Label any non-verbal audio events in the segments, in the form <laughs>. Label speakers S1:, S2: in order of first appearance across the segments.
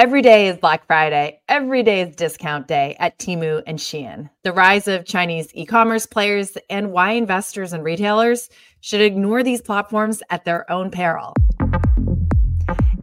S1: Every day is Black Friday. Every day is discount day at Temu and Shein. The rise of Chinese e commerce players and why investors and retailers should ignore these platforms at their own peril.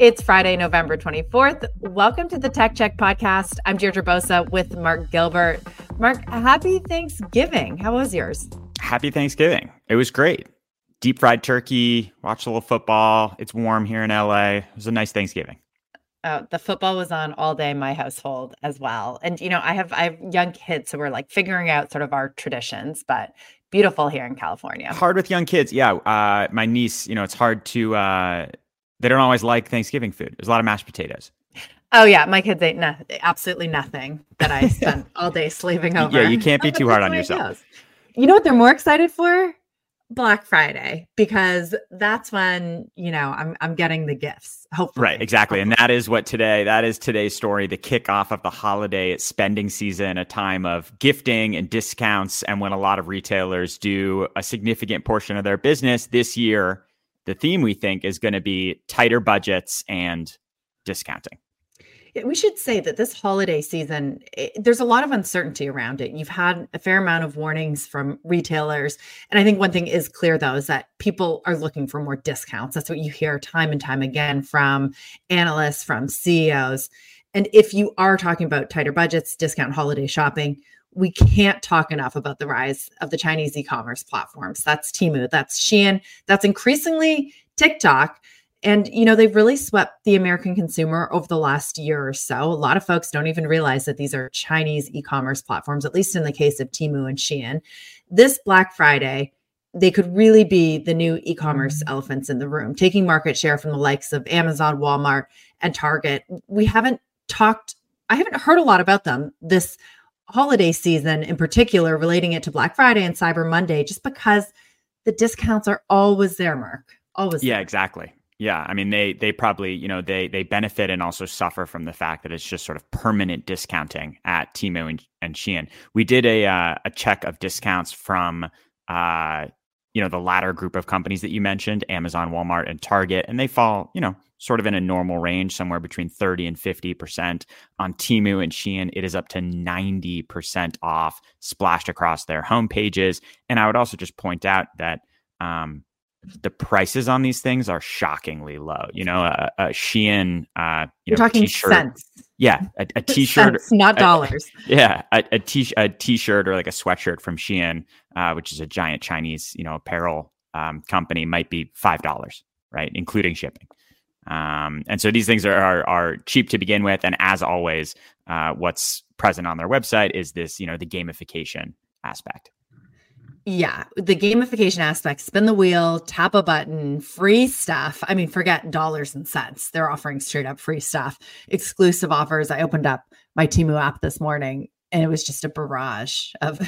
S1: It's Friday, November 24th. Welcome to the Tech Check podcast. I'm Deirdre Bosa with Mark Gilbert. Mark, happy Thanksgiving. How was yours?
S2: Happy Thanksgiving. It was great. Deep fried turkey, watched a little football. It's warm here in LA. It was a nice Thanksgiving.
S1: Oh, the football was on all day in my household as well. And you know, I have I have young kids, so we're like figuring out sort of our traditions, but beautiful here in California.
S2: Hard with young kids, yeah. Uh, my niece, you know, it's hard to uh, they don't always like Thanksgiving food. There's a lot of mashed potatoes.
S1: Oh yeah, my kids ate no- absolutely nothing that I <laughs> spent all day slaving over.
S2: Yeah, you can't be too hard on <laughs> yourself.
S1: You know what they're more excited for? Black Friday because that's when you know I'm I'm getting the gifts. Hopefully,
S2: right? Exactly, and that is what today. That is today's story. The kickoff of the holiday spending season, a time of gifting and discounts, and when a lot of retailers do a significant portion of their business this year the theme we think is going to be tighter budgets and discounting.
S1: We should say that this holiday season, it, there's a lot of uncertainty around it. You've had a fair amount of warnings from retailers. And I think one thing is clear, though, is that people are looking for more discounts. That's what you hear time and time again from analysts, from CEOs. And if you are talking about tighter budgets, discount holiday shopping, we can't talk enough about the rise of the Chinese e-commerce platforms. That's Temu, that's Shein, that's increasingly TikTok. And you know, they've really swept the American consumer over the last year or so. A lot of folks don't even realize that these are Chinese e-commerce platforms, at least in the case of Temu and Shein. This Black Friday, they could really be the new e-commerce mm-hmm. elephants in the room, taking market share from the likes of Amazon, Walmart, and Target. We haven't talked I haven't heard a lot about them this holiday season in particular, relating it to Black Friday and Cyber Monday, just because the discounts are always there, Mark. Always.
S2: Yeah,
S1: there.
S2: exactly. Yeah, I mean they they probably you know they they benefit and also suffer from the fact that it's just sort of permanent discounting at Temu and, and Shein. We did a uh, a check of discounts from uh, you know the latter group of companies that you mentioned, Amazon, Walmart, and Target, and they fall you know sort of in a normal range, somewhere between 30 and 50%. On Temu and Shein, it is up to 90% off splashed across their home pages. And I would also just point out that um, the prices on these things are shockingly low. You know, a, a Shein, uh, you
S1: You're
S2: know,
S1: talking t-shirt. cents.
S2: Yeah, a, a <laughs> t-shirt,
S1: cents, not dollars.
S2: A, yeah, a, a t a t-shirt or like a sweatshirt from Shein, uh, which is a giant Chinese, you know, apparel um, company, might be five dollars, right, including shipping. Um, and so these things are, are, are cheap to begin with, and as always, uh, what's present on their website is this, you know, the gamification aspect.
S1: Yeah, the gamification aspect, spin the wheel, tap a button, free stuff. I mean, forget dollars and cents. They're offering straight up free stuff, exclusive offers. I opened up my Temu app this morning and it was just a barrage of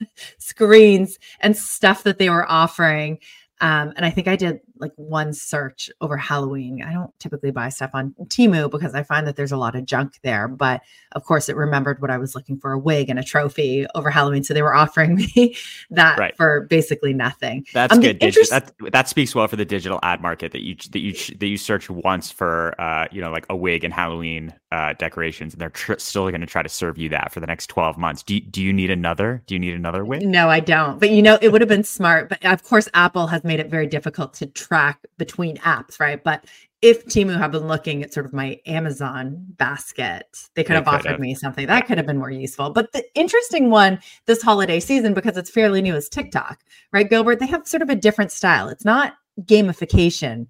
S1: <laughs> screens and stuff that they were offering. Um, and I think I did like one search over Halloween. I don't typically buy stuff on Temu because I find that there's a lot of junk there. But of course, it remembered what I was looking for a wig and a trophy over Halloween. So they were offering <laughs> me that right. for basically nothing.
S2: That's um, good. Interest- that, that speaks well for the digital ad market that you that you that you search once for uh, you know like a wig and Halloween uh, decorations, and they're tr- still going to try to serve you that for the next 12 months. Do you, do you need another? Do you need another wig?
S1: No, I don't. But you know, it would have been smart. But of course, Apple has made it very difficult to track between apps, right? But if Temu had been looking at sort of my Amazon basket, they could they have could offered have. me something that could have been more useful. But the interesting one this holiday season, because it's fairly new, is TikTok, right? Gilbert, they have sort of a different style. It's not gamification,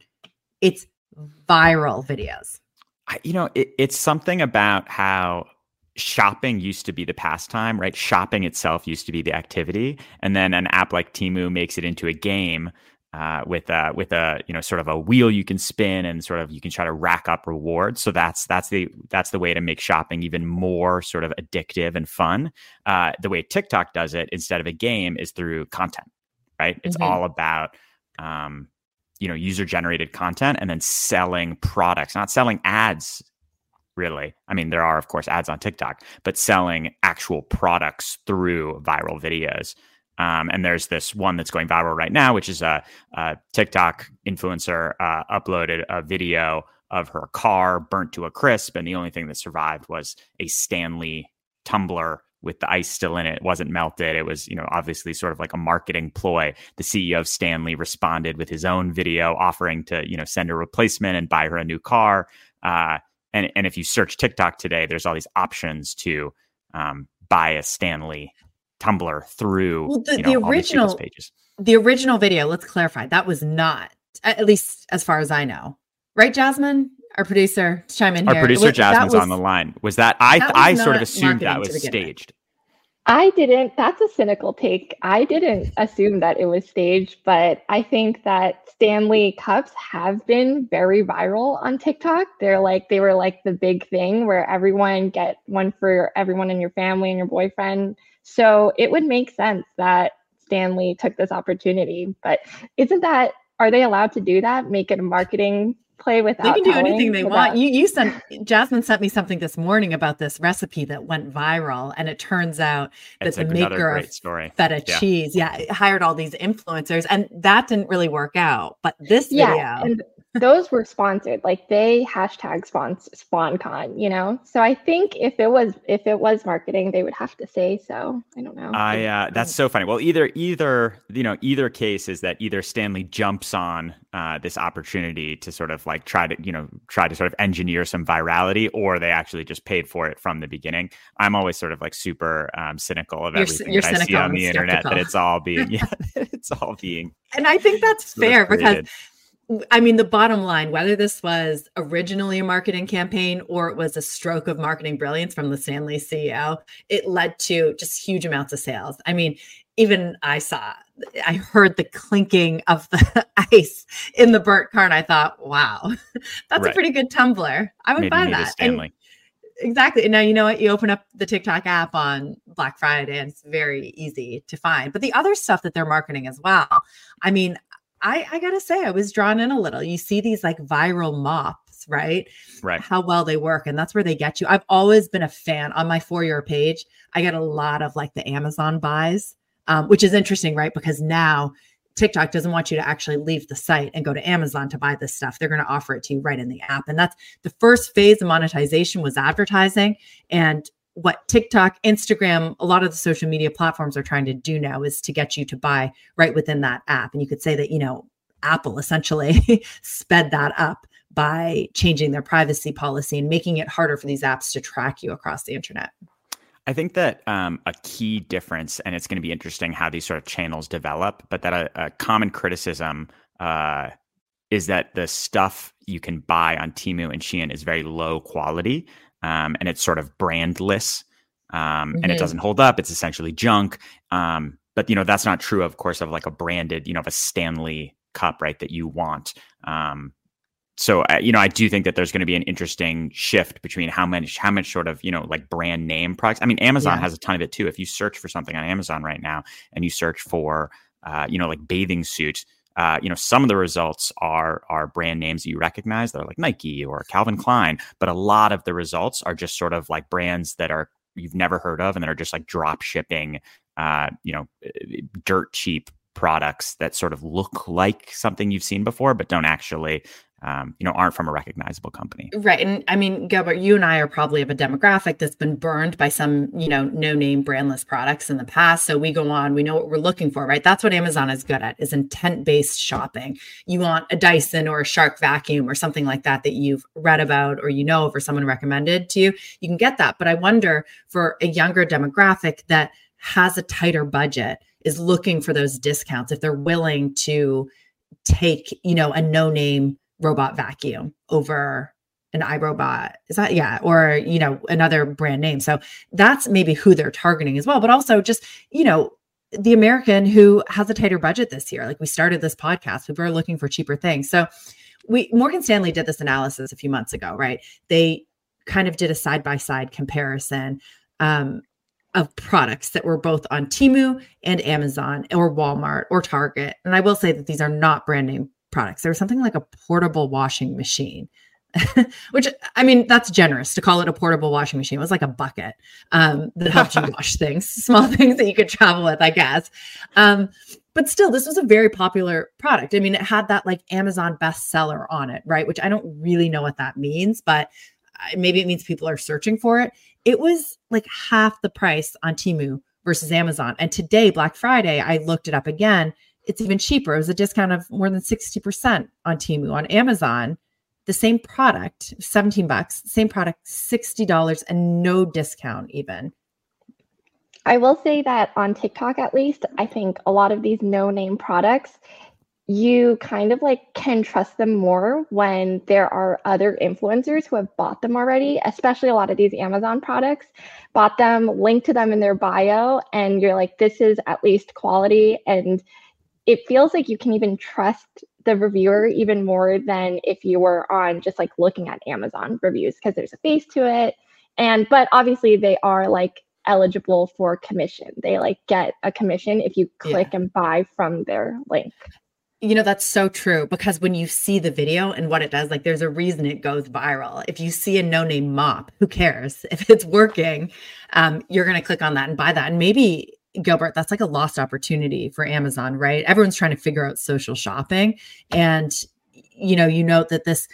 S1: it's viral videos.
S2: You know, it, it's something about how shopping used to be the pastime, right? Shopping itself used to be the activity. And then an app like Temu makes it into a game uh, with a with a you know sort of a wheel you can spin and sort of you can try to rack up rewards. So that's that's the that's the way to make shopping even more sort of addictive and fun. Uh, the way TikTok does it instead of a game is through content, right? It's mm-hmm. all about um, you know user generated content and then selling products, not selling ads. Really, I mean, there are of course ads on TikTok, but selling actual products through viral videos. Um, and there's this one that's going viral right now, which is a, a TikTok influencer uh, uploaded a video of her car burnt to a crisp, and the only thing that survived was a Stanley tumbler with the ice still in it. It wasn't melted. It was, you know, obviously sort of like a marketing ploy. The CEO of Stanley responded with his own video offering to, you know, send a replacement and buy her a new car. Uh, and and if you search TikTok today, there's all these options to um, buy a Stanley tumbler through well, the, you know, the original pages.
S1: The original video, let's clarify, that was not, at least as far as I know, right, Jasmine? Our producer, chime in
S2: Our
S1: here.
S2: producer was, Jasmine's was, on the line. Was that I? That was I sort of assumed that was staged.
S3: I didn't. That's a cynical take. I didn't assume that it was staged, but I think that Stanley cups have been very viral on TikTok. They're like they were like the big thing where everyone get one for everyone in your family and your boyfriend so it would make sense that Stanley took this opportunity. But isn't that, are they allowed to do that? Make it a marketing play without
S1: they can do anything they want you you sent jasmine sent me something this morning about this recipe that went viral and it turns out that it's the maker of story. feta yeah. cheese yeah hired all these influencers and that didn't really work out but this yeah,
S3: video those were sponsored like they hashtag sponsor sponcon you know? So i think if it was if it was marketing they would have to say so. I don't know.
S2: I uh, that's so funny. Well either either you know either case is that either stanley jumps on uh, this opportunity to sort of like try to you know try to sort of engineer some virality or they actually just paid for it from the beginning. I'm always sort of like super um, cynical of you're, everything you're that i see on the internet that it's all being <laughs> yeah it's all being
S1: and i think that's fair because I mean, the bottom line, whether this was originally a marketing campaign or it was a stroke of marketing brilliance from the Stanley CEO, it led to just huge amounts of sales. I mean, even I saw, I heard the clinking of the <laughs> ice in the burnt car, and I thought, wow, <laughs> that's right. a pretty good tumbler. I would Maybe buy that. And exactly. And now you know what? You open up the TikTok app on Black Friday, and it's very easy to find. But the other stuff that they're marketing as well. I mean, I, I gotta say, I was drawn in a little. You see these like viral mops, right?
S2: Right.
S1: How well they work. And that's where they get you. I've always been a fan on my for your page. I get a lot of like the Amazon buys, um, which is interesting, right? Because now TikTok doesn't want you to actually leave the site and go to Amazon to buy this stuff. They're going to offer it to you right in the app. And that's the first phase of monetization was advertising. And what TikTok, Instagram, a lot of the social media platforms are trying to do now is to get you to buy right within that app. And you could say that, you know, Apple essentially <laughs> sped that up by changing their privacy policy and making it harder for these apps to track you across the internet.
S2: I think that um, a key difference, and it's going to be interesting how these sort of channels develop, but that a, a common criticism uh, is that the stuff you can buy on Temu and Shein is very low quality um, and it's sort of brandless um, mm-hmm. and it mm-hmm. doesn't hold up. It's essentially junk. Um, but you know that's not true, of course, of like a branded, you know, of a Stanley cup, right? That you want. Um, so uh, you know, I do think that there's going to be an interesting shift between how much, how much sort of you know like brand name products. I mean, Amazon yeah. has a ton of it too. If you search for something on Amazon right now and you search for, uh, you know, like bathing suit, uh, you know, some of the results are are brand names that you recognize. They're like Nike or Calvin Klein, but a lot of the results are just sort of like brands that are you've never heard of and that are just like drop shipping, uh, you know, eh, dirt cheap products that sort of look like something you've seen before, but don't actually um, you know, aren't from a recognizable company.
S1: Right. And I mean, Gilbert, you and I are probably of a demographic that's been burned by some, you know, no name brandless products in the past. So we go on, we know what we're looking for, right? That's what Amazon is good at is intent based shopping. You want a Dyson or a Shark vacuum or something like that that you've read about or you know of or someone recommended to you, you can get that. But I wonder for a younger demographic that has a tighter budget is looking for those discounts if they're willing to take, you know, a no name robot vacuum over an iRobot. Is that yeah, or you know, another brand name. So that's maybe who they're targeting as well. But also just, you know, the American who has a tighter budget this year. Like we started this podcast, we were looking for cheaper things. So we Morgan Stanley did this analysis a few months ago, right? They kind of did a side by side comparison um, of products that were both on Temu and Amazon or Walmart or Target. And I will say that these are not brand name products. There was something like a portable washing machine. <laughs> Which I mean, that's generous to call it a portable washing machine. It was like a bucket um, that helped you <laughs> wash things, small <laughs> things that you could travel with, I guess. Um, but still, this was a very popular product. I mean, it had that like Amazon bestseller on it, right? Which I don't really know what that means, but maybe it means people are searching for it. It was like half the price on Temu versus Amazon. And today, Black Friday, I looked it up again. It's even cheaper. It was a discount of more than 60% on Temu. On Amazon, the same product, 17 bucks, same product, $60 and no discount even.
S3: I will say that on TikTok, at least, I think a lot of these no name products, you kind of like can trust them more when there are other influencers who have bought them already, especially a lot of these Amazon products, bought them, linked to them in their bio, and you're like, this is at least quality. And it feels like you can even trust the reviewer even more than if you were on just like looking at Amazon reviews because there's a face to it. And but obviously they are like eligible for commission. They like get a commission if you click yeah. and buy from their link.
S1: You know, that's so true because when you see the video and what it does, like there's a reason it goes viral. If you see a no name mop, who cares? <laughs> If it's working, um, you're going to click on that and buy that. And maybe, Gilbert, that's like a lost opportunity for Amazon, right? Everyone's trying to figure out social shopping. And, you know, you note that this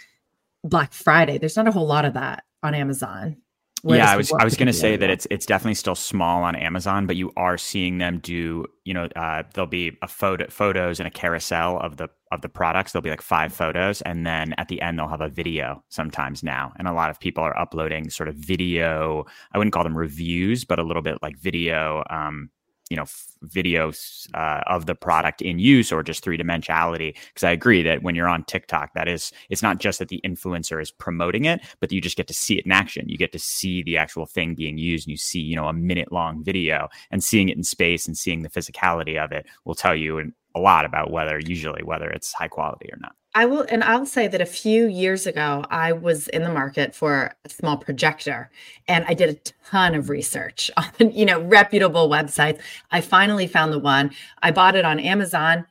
S1: Black Friday, there's not a whole lot of that on Amazon
S2: yeah, I was I was going to say that it's it's definitely still small on Amazon, but you are seeing them do you know uh, there'll be a photo photos and a carousel of the of the products. There'll be like five photos, and then at the end they'll have a video sometimes now. And a lot of people are uploading sort of video. I wouldn't call them reviews, but a little bit like video um, you know videos uh, of the product in use or just three dimensionality because i agree that when you're on tiktok that is it's not just that the influencer is promoting it but you just get to see it in action. You get to see the actual thing being used and you see you know a minute long video. And seeing it in space and seeing the physicality of it will tell you a lot about whether usually whether it's high quality or not
S1: I will, and I'll say that a few years ago, I was in the market for a small projector, and I did a ton of research <laughs> on, you know, reputable websites. I finally found the one. I bought it on Amazon.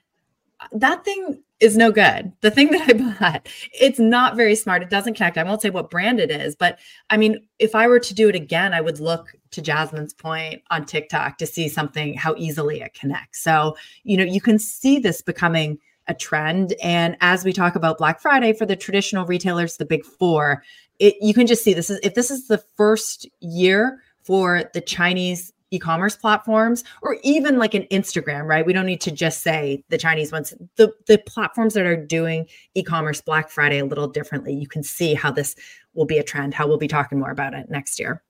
S1: That thing is no good. The thing that I <laughs> bought, it's not very smart. It doesn't connect. I won't say what brand it is, but I mean, if I were to do it again, I would look to Jasmine's point on TikTok to see something how easily it connects. So, you know, you can see this becoming a trend. And as we talk about Black Friday for the traditional retailers, the big four, it, you can just see this is if this is the first year for the Chinese e-commerce platforms or even like an Instagram, right? We don't need to just say the Chinese ones. The the platforms that are doing e-commerce Black Friday a little differently. You can see how this will be a trend, how we'll be talking more about it next year.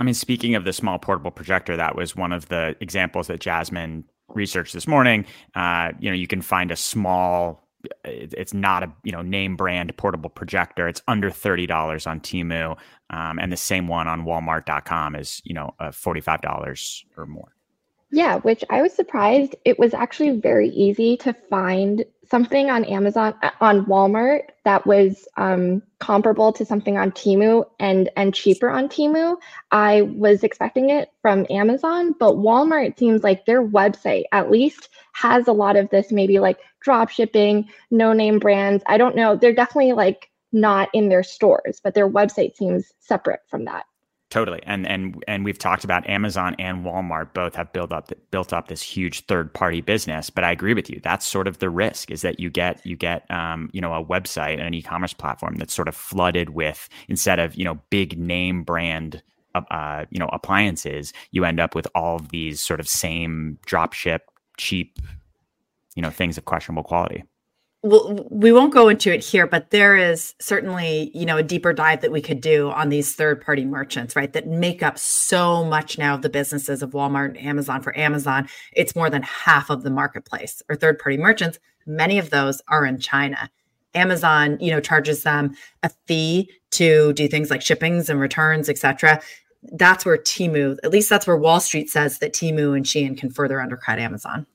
S2: I mean, speaking of the small portable projector, that was one of the examples that Jasmine research this morning, uh, you know, you can find a small. It's not a you know name brand portable projector. It's under thirty dollars on Temu, um, and the same one on Walmart.com is you know uh, forty five dollars or more.
S3: Yeah, which I was surprised. It was actually very easy to find something on Amazon uh, on Walmart that was um, comparable to something on Temu and and cheaper on Temu. I was expecting it from Amazon, but Walmart seems like their website at least has a lot of this maybe like drop shipping, no name brands. I don't know. They're definitely like not in their stores, but their website seems separate from that.
S2: Totally, and and and we've talked about Amazon and Walmart both have built up built up this huge third party business. But I agree with you. That's sort of the risk is that you get you get um, you know a website and an e commerce platform that's sort of flooded with instead of you know big name brand uh, uh, you know appliances, you end up with all of these sort of same drop ship cheap you know things of questionable quality
S1: well, we won't go into it here, but there is certainly, you know, a deeper dive that we could do on these third-party merchants, right? That make up so much now of the businesses of Walmart and Amazon. For Amazon, it's more than half of the marketplace or third-party merchants. Many of those are in China. Amazon, you know, charges them a fee to do things like shippings and returns, etc. that's where Temu, at least that's where Wall Street says that Temu and Shein can further undercut Amazon.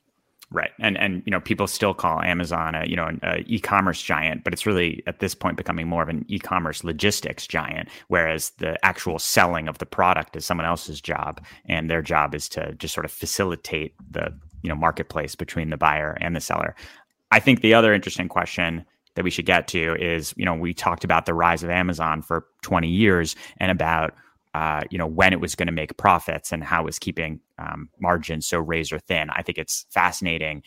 S2: Right, and and you know people still call Amazon a you know an e-commerce giant, but it's really at this point becoming more of an e-commerce logistics giant. Whereas the actual selling of the product is someone else's job, and their job is to just sort of facilitate the you know marketplace between the buyer and the seller. I think the other interesting question that we should get to is you know we talked about the rise of Amazon for 20 years and about uh, you know when it was going to make profits and how it was keeping um, margins so razor thin. I think it's fascinating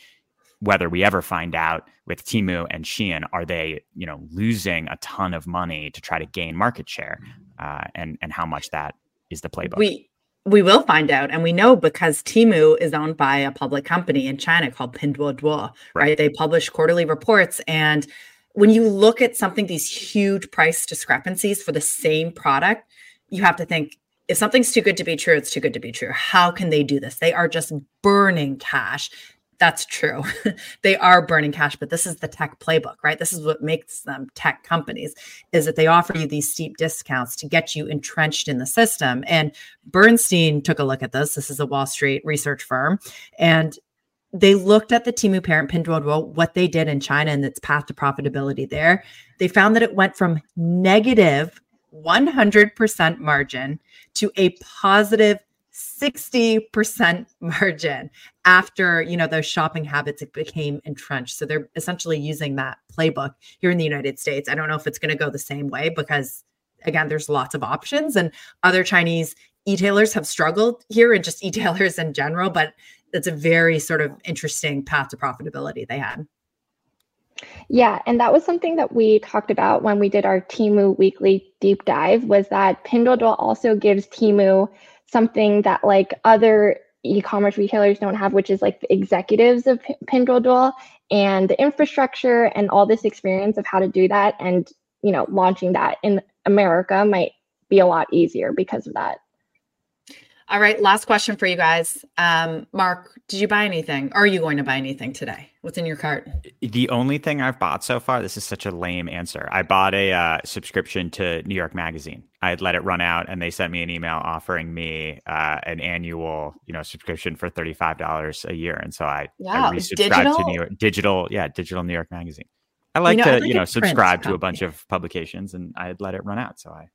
S2: whether we ever find out with Temu and Shein, are they you know losing a ton of money to try to gain market share, uh, and and how much that is the playbook.
S1: We we will find out, and we know because Temu is owned by a public company in China called Pinduoduo, right? right? They publish quarterly reports and when you look at something these huge price discrepancies for the same product you have to think if something's too good to be true, it's too good to be true. How can they do this? They are just burning cash. That's true. <laughs> they are burning cash, but this is the tech playbook, right? This is what makes them tech companies is that they offer you these steep discounts to get you entrenched in the system. And Bernstein took a look at this. This is a Wall Street research firm and they looked at the Temu parent Pinduoduo, what they did in China and its path to profitability there. They found that it went from negative 100% margin to a positive 60% margin after you know those shopping habits became entrenched. So they're essentially using that playbook here in the united states. I don't know if it's going to go the same way because again there's lots of options and other chinese e-tailers have struggled here and just e-tailers in general but it's a very sort of interesting path to profitability they had
S3: yeah, and that was something that we talked about when we did our Temu weekly deep dive was that Pinduoduo also gives Temu something that like other e-commerce retailers don't have, which is like the executives of Pinduoduo and the infrastructure and all this experience of how to do that. And, you know, launching that in America might be a lot easier because of that.
S1: All right, last question for you guys. Um, Mark, did you buy anything? Are you going to buy anything today? What's in your cart?
S2: The only thing I've bought so far, this is such a lame answer. I bought a uh, subscription to New York Magazine. I had let it run out, and they sent me an email offering me uh, an annual, you know, subscription for thirty five dollars a year, and so I, wow. I resubscribed digital? to New York digital, yeah, digital New York Magazine. I like you know, to, like you know, subscribe to a bunch of publications, and I had let it run out, so I.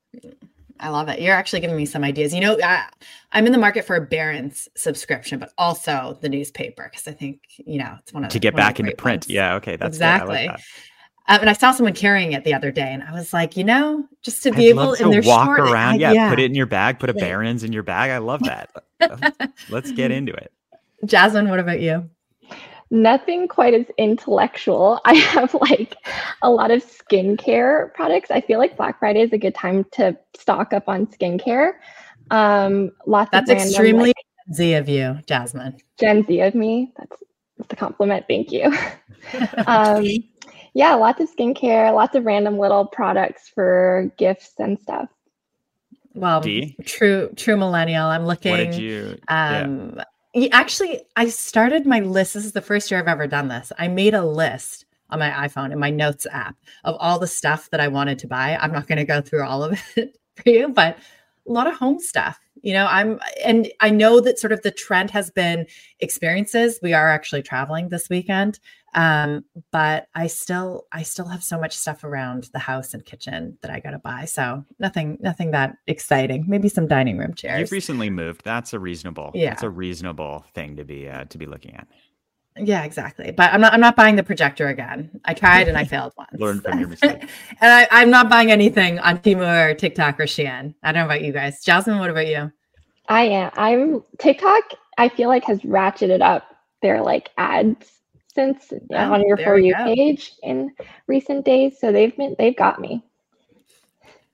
S1: I love it. You're actually giving me some ideas. You know, I, am in the market for a Barron's subscription, but also the newspaper because I think you know it's one of
S2: to get back into print. Ones. Yeah, okay, that's
S1: exactly. Like that. um, and I saw someone carrying it the other day, and I was like, you know, just to be I'd able
S2: to walk short, around, yeah, yeah, put it in your bag, put a Barron's in your bag. I love that. <laughs> Let's get into it.
S1: Jasmine, what about you?
S3: Nothing quite as intellectual. <laughs> I have like a lot of skincare products. I feel like Black Friday is a good time to stock up on skincare. Um, lots
S1: That's
S3: of
S1: random, extremely like, Gen Z of you, Jasmine.
S3: Gen Z of me. That's, that's a compliment. Thank you. <laughs> um, yeah, lots of skincare, lots of random little products for gifts and stuff.
S1: Well, D? true, true millennial. I'm looking. What did you? Um, yeah actually, I started my list. This is the first year I've ever done this. I made a list on my iPhone in my notes app of all the stuff that I wanted to buy. I'm not going to go through all of <laughs> it for you, but a lot of home stuff. You know, I'm, and I know that sort of the trend has been experiences. We are actually traveling this weekend um but i still i still have so much stuff around the house and kitchen that i gotta buy. So nothing nothing that exciting. Maybe some dining room chairs.
S2: you've recently moved. That's a reasonable yeah. that's a reasonable thing to be uh, to be looking at
S1: yeah exactly but i'm not i'm not buying the projector again i tried and i <laughs> failed once
S2: learn from your <laughs> mistake
S1: and I, i'm not buying anything on temu or tiktok or shein i don't know about you guys jasmine what about you
S3: i am i'm tiktok i feel like has ratcheted up their like ads since oh, on your for you page in recent days. So they've been they've got me.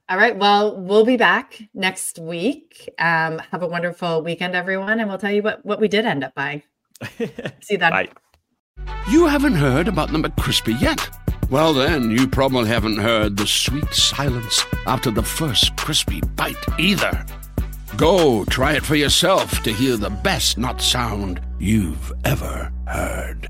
S1: All right. Well, we'll be back next week. Um, have a wonderful weekend, everyone, and we'll tell you what what we did end up buying. <laughs> See you then.
S2: Bye.
S4: You haven't heard about the McCrispy yet? Well, then you probably haven't heard the sweet silence after the first crispy bite either. Go try it for yourself to hear the best not sound you've ever heard.